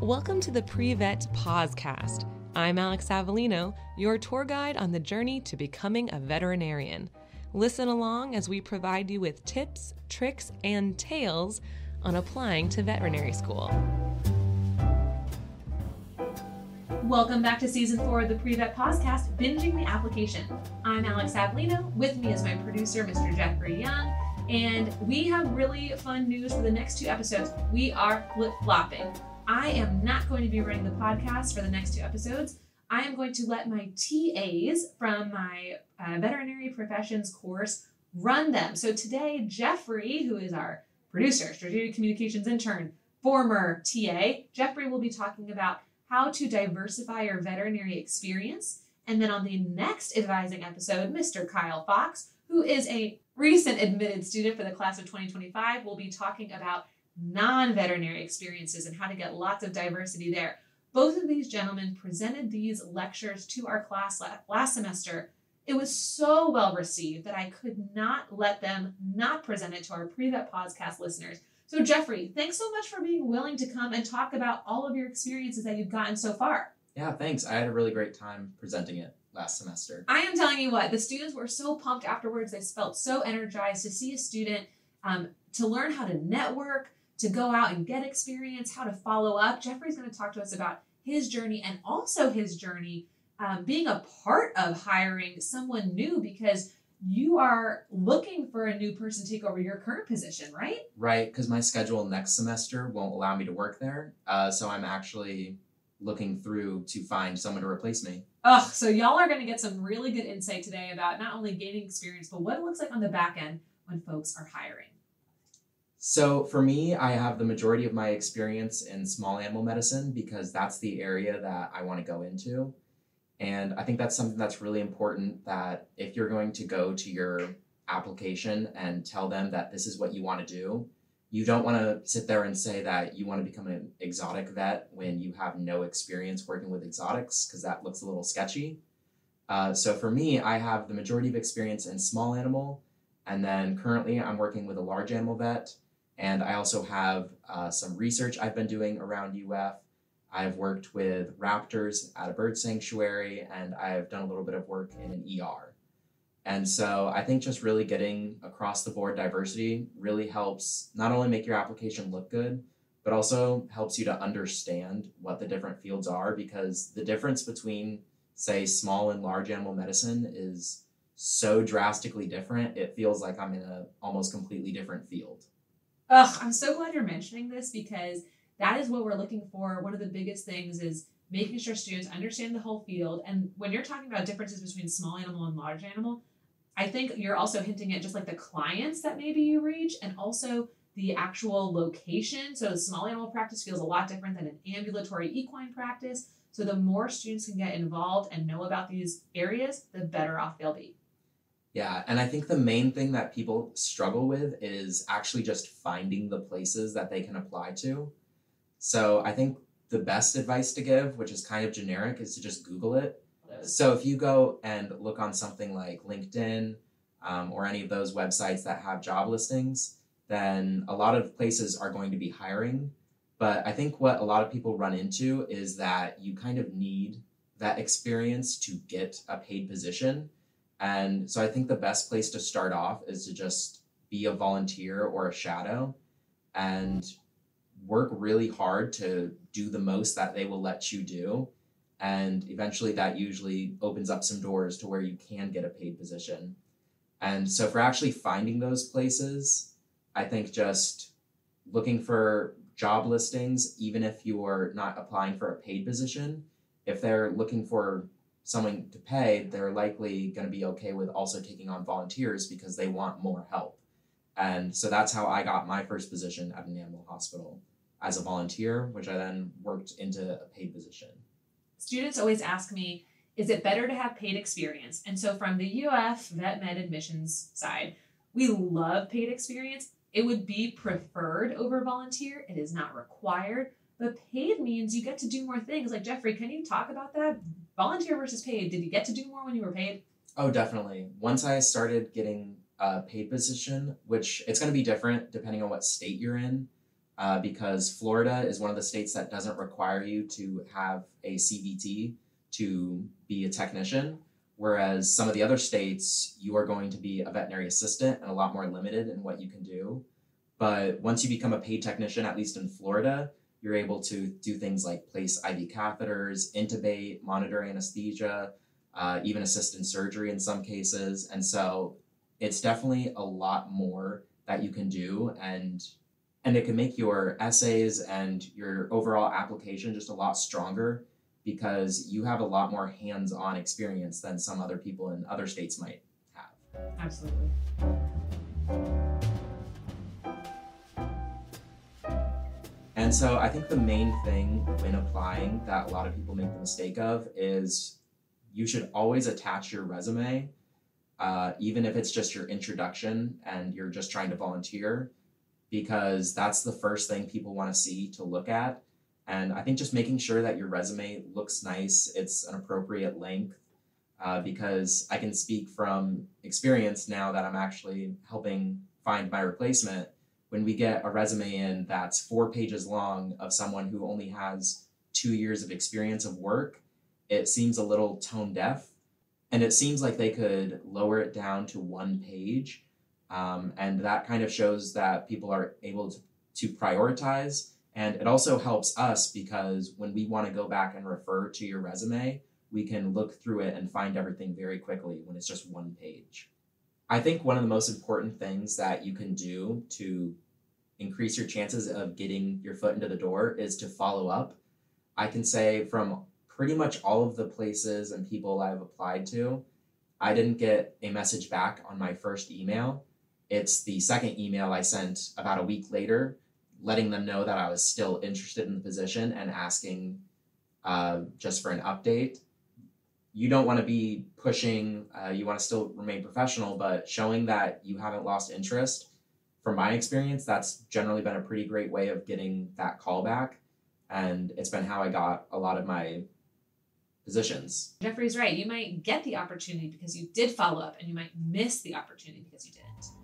Welcome to the Pre-Vet Pausecast. I'm Alex Avellino, your tour guide on the journey to becoming a veterinarian. Listen along as we provide you with tips, tricks, and tales on applying to veterinary school. Welcome back to season four of the Pre-Vet Pausecast, Binging the Application. I'm Alex Avellino. With me is my producer, Mr. Jeffrey Young. And we have really fun news for the next two episodes. We are flip flopping. I am not going to be running the podcast for the next two episodes. I am going to let my TAs from my uh, veterinary professions course run them. So today, Jeffrey, who is our producer, strategic communications intern, former TA, Jeffrey will be talking about how to diversify your veterinary experience. And then on the next advising episode, Mr. Kyle Fox, who is a recent admitted student for the class of 2025, will be talking about non veterinary experiences and how to get lots of diversity there. Both of these gentlemen presented these lectures to our class last semester. It was so well received that I could not let them not present it to our pre-vet podcast listeners. So, Jeffrey, thanks so much for being willing to come and talk about all of your experiences that you've gotten so far. Yeah, thanks. I had a really great time presenting it last semester. I am telling you what, the students were so pumped afterwards. They felt so energized to see a student, um, to learn how to network, to go out and get experience, how to follow up. Jeffrey's going to talk to us about his journey and also his journey um, being a part of hiring someone new because you are looking for a new person to take over your current position, right? Right, because my schedule next semester won't allow me to work there. Uh, so I'm actually looking through to find someone to replace me. Ugh, so y'all are going to get some really good insight today about not only gaining experience, but what it looks like on the back end when folks are hiring. So for me, I have the majority of my experience in small animal medicine because that's the area that I want to go into. And I think that's something that's really important that if you're going to go to your application and tell them that this is what you want to do, you don't want to sit there and say that you want to become an exotic vet when you have no experience working with exotics because that looks a little sketchy. Uh, so for me, I have the majority of experience in small animal, and then currently I'm working with a large animal vet and I also have uh, some research I've been doing around UF. I've worked with raptors at a bird sanctuary, and I've done a little bit of work in an ER. And so I think just really getting across the board diversity really helps not only make your application look good, but also helps you to understand what the different fields are because the difference between, say, small and large animal medicine is so drastically different, it feels like I'm in a almost completely different field. Ugh, I'm so glad you're mentioning this because that is what we're looking for. One of the biggest things is making sure students understand the whole field. And when you're talking about differences between small animal and large animal, I think you're also hinting at just like the clients that maybe you reach and also the actual location. So small animal practice feels a lot different than an ambulatory equine practice. So the more students can get involved and know about these areas, the better off they'll be. Yeah, and I think the main thing that people struggle with is actually just finding the places that they can apply to. So I think the best advice to give, which is kind of generic, is to just Google it. So if you go and look on something like LinkedIn um, or any of those websites that have job listings, then a lot of places are going to be hiring. But I think what a lot of people run into is that you kind of need that experience to get a paid position. And so I think the best place to start off is to just be a volunteer or a shadow and work really hard to do the most that they will let you do. And eventually that usually opens up some doors to where you can get a paid position. And so for actually finding those places, I think just looking for job listings, even if you're not applying for a paid position, if they're looking for someone to pay, they're likely going to be okay with also taking on volunteers because they want more help. And so that's how I got my first position at an animal hospital as a volunteer, which I then worked into a paid position. Students always ask me, is it better to have paid experience? And so from the UF Vet Med admissions side, we love paid experience. It would be preferred over volunteer. It is not required, but paid means you get to do more things. Like Jeffrey, can you talk about that? Volunteer versus paid. Did you get to do more when you were paid? Oh, definitely. Once I started getting a paid position, which it's going to be different depending on what state you're in, uh, because Florida is one of the states that doesn't require you to have a CVT to be a technician, whereas some of the other states, you are going to be a veterinary assistant and a lot more limited in what you can do. But once you become a paid technician, at least in Florida, you're able to do things like place IV catheters, intubate, monitor anesthesia, uh, even assist in surgery in some cases. And so it's definitely a lot more that you can do and and it can make your essays and your overall application just a lot stronger because you have a lot more hands-on experience than some other people in other states might have. Absolutely. And so I think the main thing when applying that a lot of people make the mistake of is you should always attach your resume, uh, even if it's just your introduction and you're just trying to volunteer, because that's the first thing people want to see to look at. And I think just making sure that your resume looks nice, it's an appropriate length, uh, because I can speak from experience now that I'm actually helping find my replacement. When we get a resume in that's four pages long of someone who only has two years of experience of work, it seems a little tone deaf. And it seems like they could lower it down to one page. Um, and that kind of shows that people are able to, to prioritize. And it also helps us because when we want to go back and refer to your resume, we can look through it and find everything very quickly when it's just one page. I think one of the most important things that you can do to increase your chances of getting your foot into the door is to follow up. I can say from pretty much all of the places and people I've applied to, I didn't get a message back on my first email. It's the second email I sent about a week later, letting them know that I was still interested in the position and asking uh, just for an update. You don't want to be pushing, uh, you want to still remain professional, but showing that you haven't lost interest, from my experience, that's generally been a pretty great way of getting that call back. And it's been how I got a lot of my positions. Jeffrey's right. You might get the opportunity because you did follow up, and you might miss the opportunity because you didn't.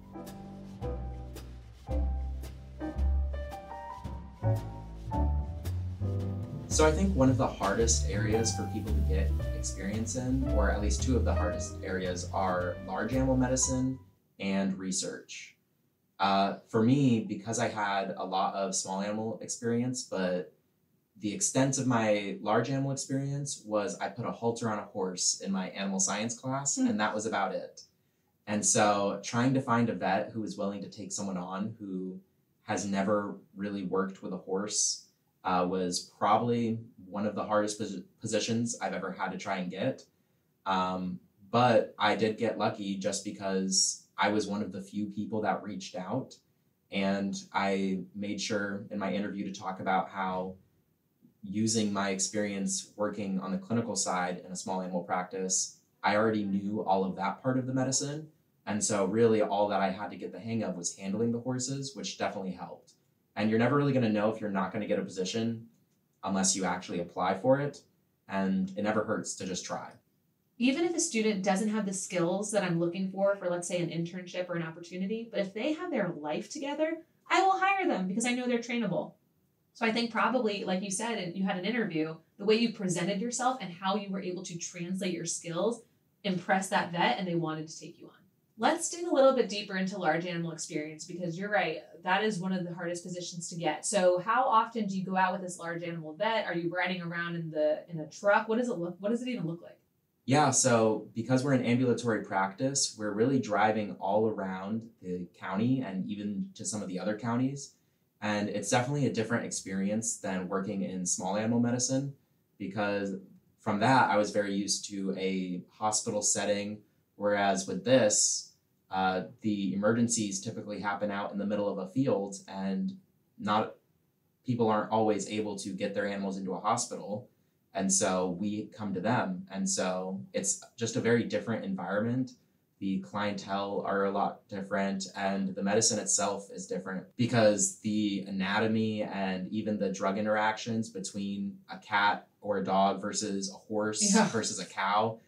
So I think one of the hardest areas for people to get experience in, or at least two of the hardest areas, are large animal medicine and research. Uh, for me, because I had a lot of small animal experience, but the extent of my large animal experience was I put a halter on a horse in my animal science class, Hmm. and that was about it. And so, trying to find a vet who is willing to take someone on who has never really worked with a horse uh, was probably one of the hardest pos- positions I've ever had to try and get. Um, but I did get lucky just because I was one of the few people that reached out. And I made sure in my interview to talk about how using my experience working on the clinical side in a small animal practice, I already knew all of that part of the medicine. And so, really, all that I had to get the hang of was handling the horses, which definitely helped. And you're never really going to know if you're not going to get a position unless you actually apply for it. And it never hurts to just try. Even if a student doesn't have the skills that I'm looking for for, let's say, an internship or an opportunity, but if they have their life together, I will hire them because I know they're trainable. So I think probably, like you said, you had an interview, the way you presented yourself and how you were able to translate your skills impressed that vet and they wanted to take you on. Let's dig a little bit deeper into large animal experience because you're right, that is one of the hardest positions to get. So how often do you go out with this large animal vet? Are you riding around in the in a truck? What does it look what does it even look like? Yeah, so because we're an ambulatory practice, we're really driving all around the county and even to some of the other counties. And it's definitely a different experience than working in small animal medicine because from that, I was very used to a hospital setting. Whereas with this, uh, the emergencies typically happen out in the middle of a field and not people aren't always able to get their animals into a hospital. And so we come to them. And so it's just a very different environment. The clientele are a lot different and the medicine itself is different because the anatomy and even the drug interactions between a cat or a dog versus a horse Yeah. versus a cow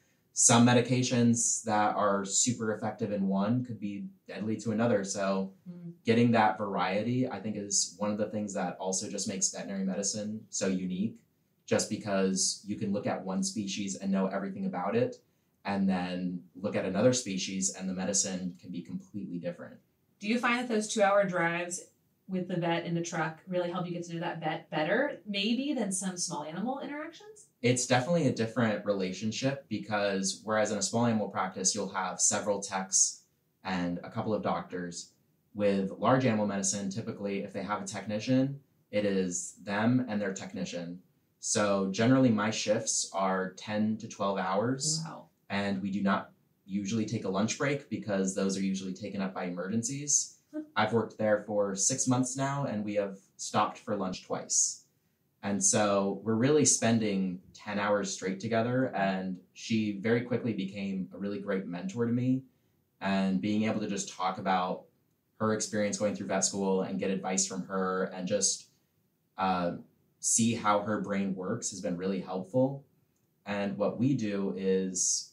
some medications that are super effective in one could be deadly to another. So, Mm. getting that variety, I think, is one of the things that also just makes veterinary medicine so unique. Just because you can look at one species and know everything about it, and then look at another species and the medicine can be completely different. Do you find that those two hour drives with the vet in the truck really help you get to know that vet better, maybe than some small animal interactions? It's definitely a different relationship because whereas in a small animal practice, you'll have several techs and a couple of doctors. With large animal medicine, typically, if they have a technician, it is them and their technician. So generally, my shifts are 10 to 12 hours, Wow. and we do not usually take a lunch break because those are usually taken up by emergencies. I've worked there for six months now, and we have stopped for lunch twice. And so we're really spending 10 hours straight together. And she very quickly became a really great mentor to me. And being able to just talk about her experience going through vet school and get advice from her and just uh, see how her brain works has been really helpful. And what we do is,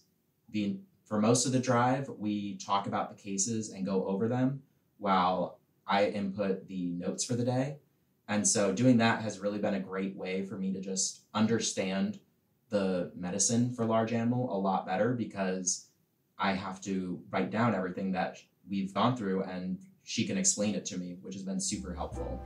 the, for most of the drive, we talk about the cases and go over them while I input the notes for the day. And so doing that has really been a great way for me to just understand the medicine for large animal a lot better because I have to write down everything that we've gone through and she can explain it to me, which has been super helpful.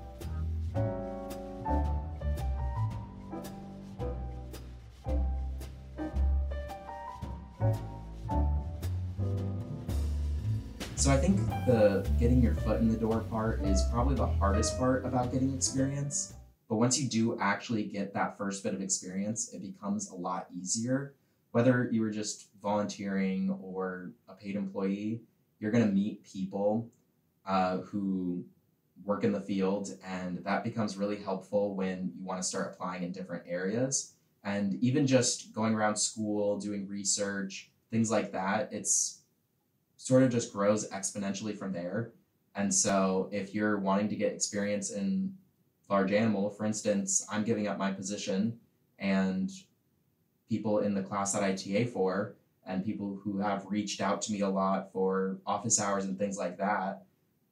So I think the getting your foot in the door part is probably the hardest part about getting experience. But once you do actually get that first bit of experience, it becomes a lot easier. Whether you were just volunteering or a paid employee, you're going to meet people uh, who work in the field, and that becomes really helpful when you want to start applying in different areas. And even just going around school, doing research, things like that, it's sort of just grows exponentially from there. And so if you're wanting to get experience in large animal, for instance, I'm giving up my position and people in the class that I TA for and people who have reached out to me a lot for office hours and things like that,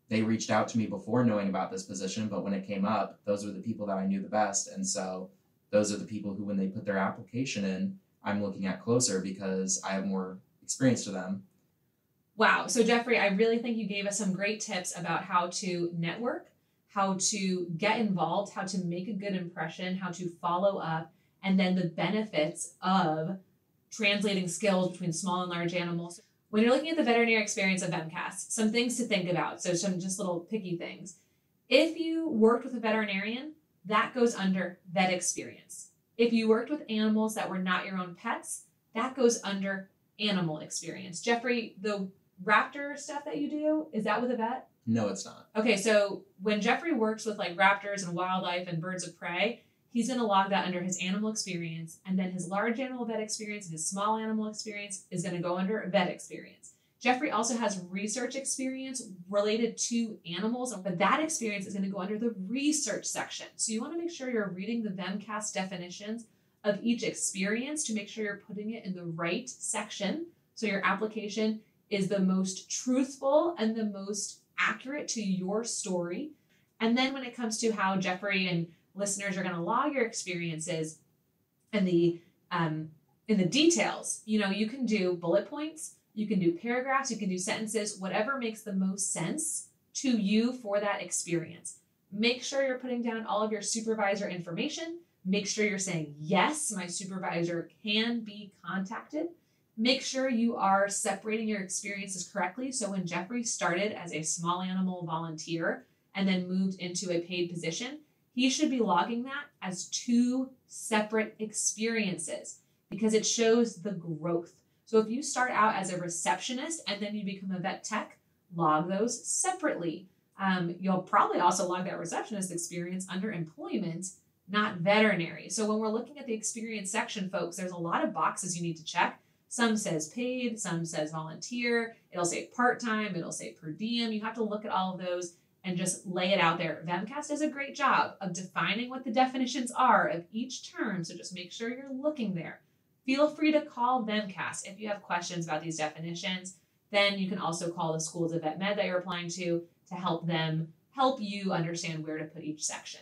they reached out to me before knowing about this position, but when it came up, those were the people that I knew the best. And so those are the people who, when they put their application in, I'm looking at closer because I have more experience to them. Wow. So, Jeffrey, I really think you gave us some great tips about how to network, how to get involved, how to make a good impression, how to follow up, and then the benefits of translating skills between small and large animals. When you're looking at the veterinary experience of VMCAS, some things to think about. So, some just little picky things. If you worked with a veterinarian, that goes under vet experience. If you worked with animals that were not your own pets, that goes under animal experience. Jeffrey, the raptor stuff that you do, is that with a vet? No, it's not. Okay, so when Jeffrey works with like raptors and wildlife and birds of prey, he's going to log that under his animal experience, and then his large animal vet experience and his small animal experience is going to go under vet experience. Jeffrey also has research experience related to animals, but that experience is going to go under the research section. So you want to make sure you're reading the VMCAS definitions of each experience to make sure you're putting it in the right section so your application is the most truthful and the most accurate to your story. And then when it comes to how Jeffrey and listeners are going to log your experiences and the um, in the details, you know, you can do bullet points, you can do paragraphs, you can do sentences, whatever makes the most sense to you for that experience. Make sure you're putting down all of your supervisor information. Make sure you're saying, yes, my supervisor can be contacted. Make sure you are separating your experiences correctly. So when Jeffrey started as a small animal volunteer and then moved into a paid position, he should be logging that as two separate experiences because it shows the growth. So if you start out as a receptionist and then you become a vet tech, log those separately. Um, you'll probably also log that receptionist experience under employment, not veterinary. So when we're looking at the experience section, folks, there's a lot of boxes you need to check. Some says paid, some says volunteer, it'll say part time, it'll say per diem. You have to look at all of those and just lay it out there. VMCAS does a great job of defining what the definitions are of each term, so just make sure you're looking there. feel free to call VMCAS if you have questions about these definitions. Then you can also call the schools of vet med that you're applying to to help them help you understand where to put each section.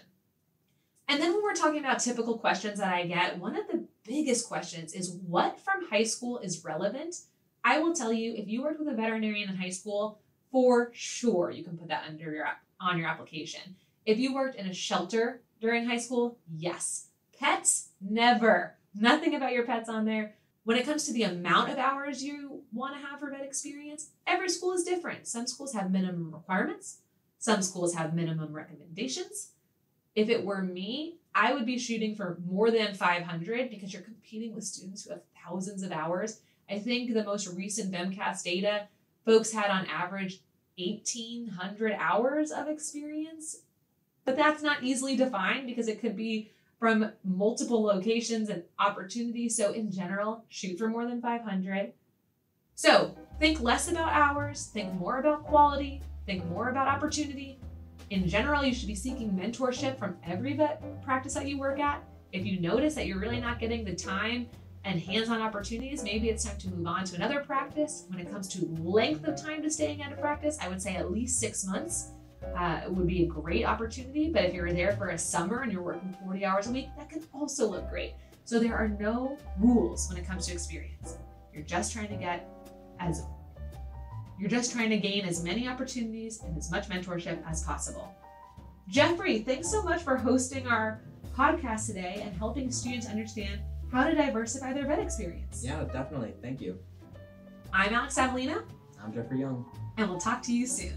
And then when we're talking about typical questions that I get, one of the biggest questions is what from high school is relevant? I will tell you if you worked with a veterinarian in high school, for sure you can put that under your on your application. If you worked in a shelter during high school, yes. Pets, never. Nothing about your pets on there. When it comes to the amount of hours you want to have for vet experience, every school is different. Some schools have minimum requirements, some schools have minimum recommendations. If it were me, I would be shooting for more than 500 because you're competing with students who have thousands of hours. I think the most recent VMCAS data, folks had on average 1,800 hours of experience. But that's not easily defined because it could be from multiple locations and opportunities. So, in general, shoot for more than 500. So, think less about hours, think more about quality, think more about opportunity. In general, you should be seeking mentorship from every vet practice that you work at. If you notice that you're really not getting the time and hands on opportunities, maybe it's time to move on to another practice. When it comes to length of time to staying at a practice, I would say at least six months uh, would be a great opportunity. But if you're there for a summer and you're working 40 hours a week, that can also look great. So there are no rules when it comes to experience. You're just trying to get as you're just trying to gain as many opportunities and as much mentorship as possible. Jeffrey, thanks so much for hosting our podcast today and helping students understand how to diversify their vet experience. Yeah, definitely. Thank you. I'm Alex Avellino. I'm Jeffrey Young. And we'll talk to you soon.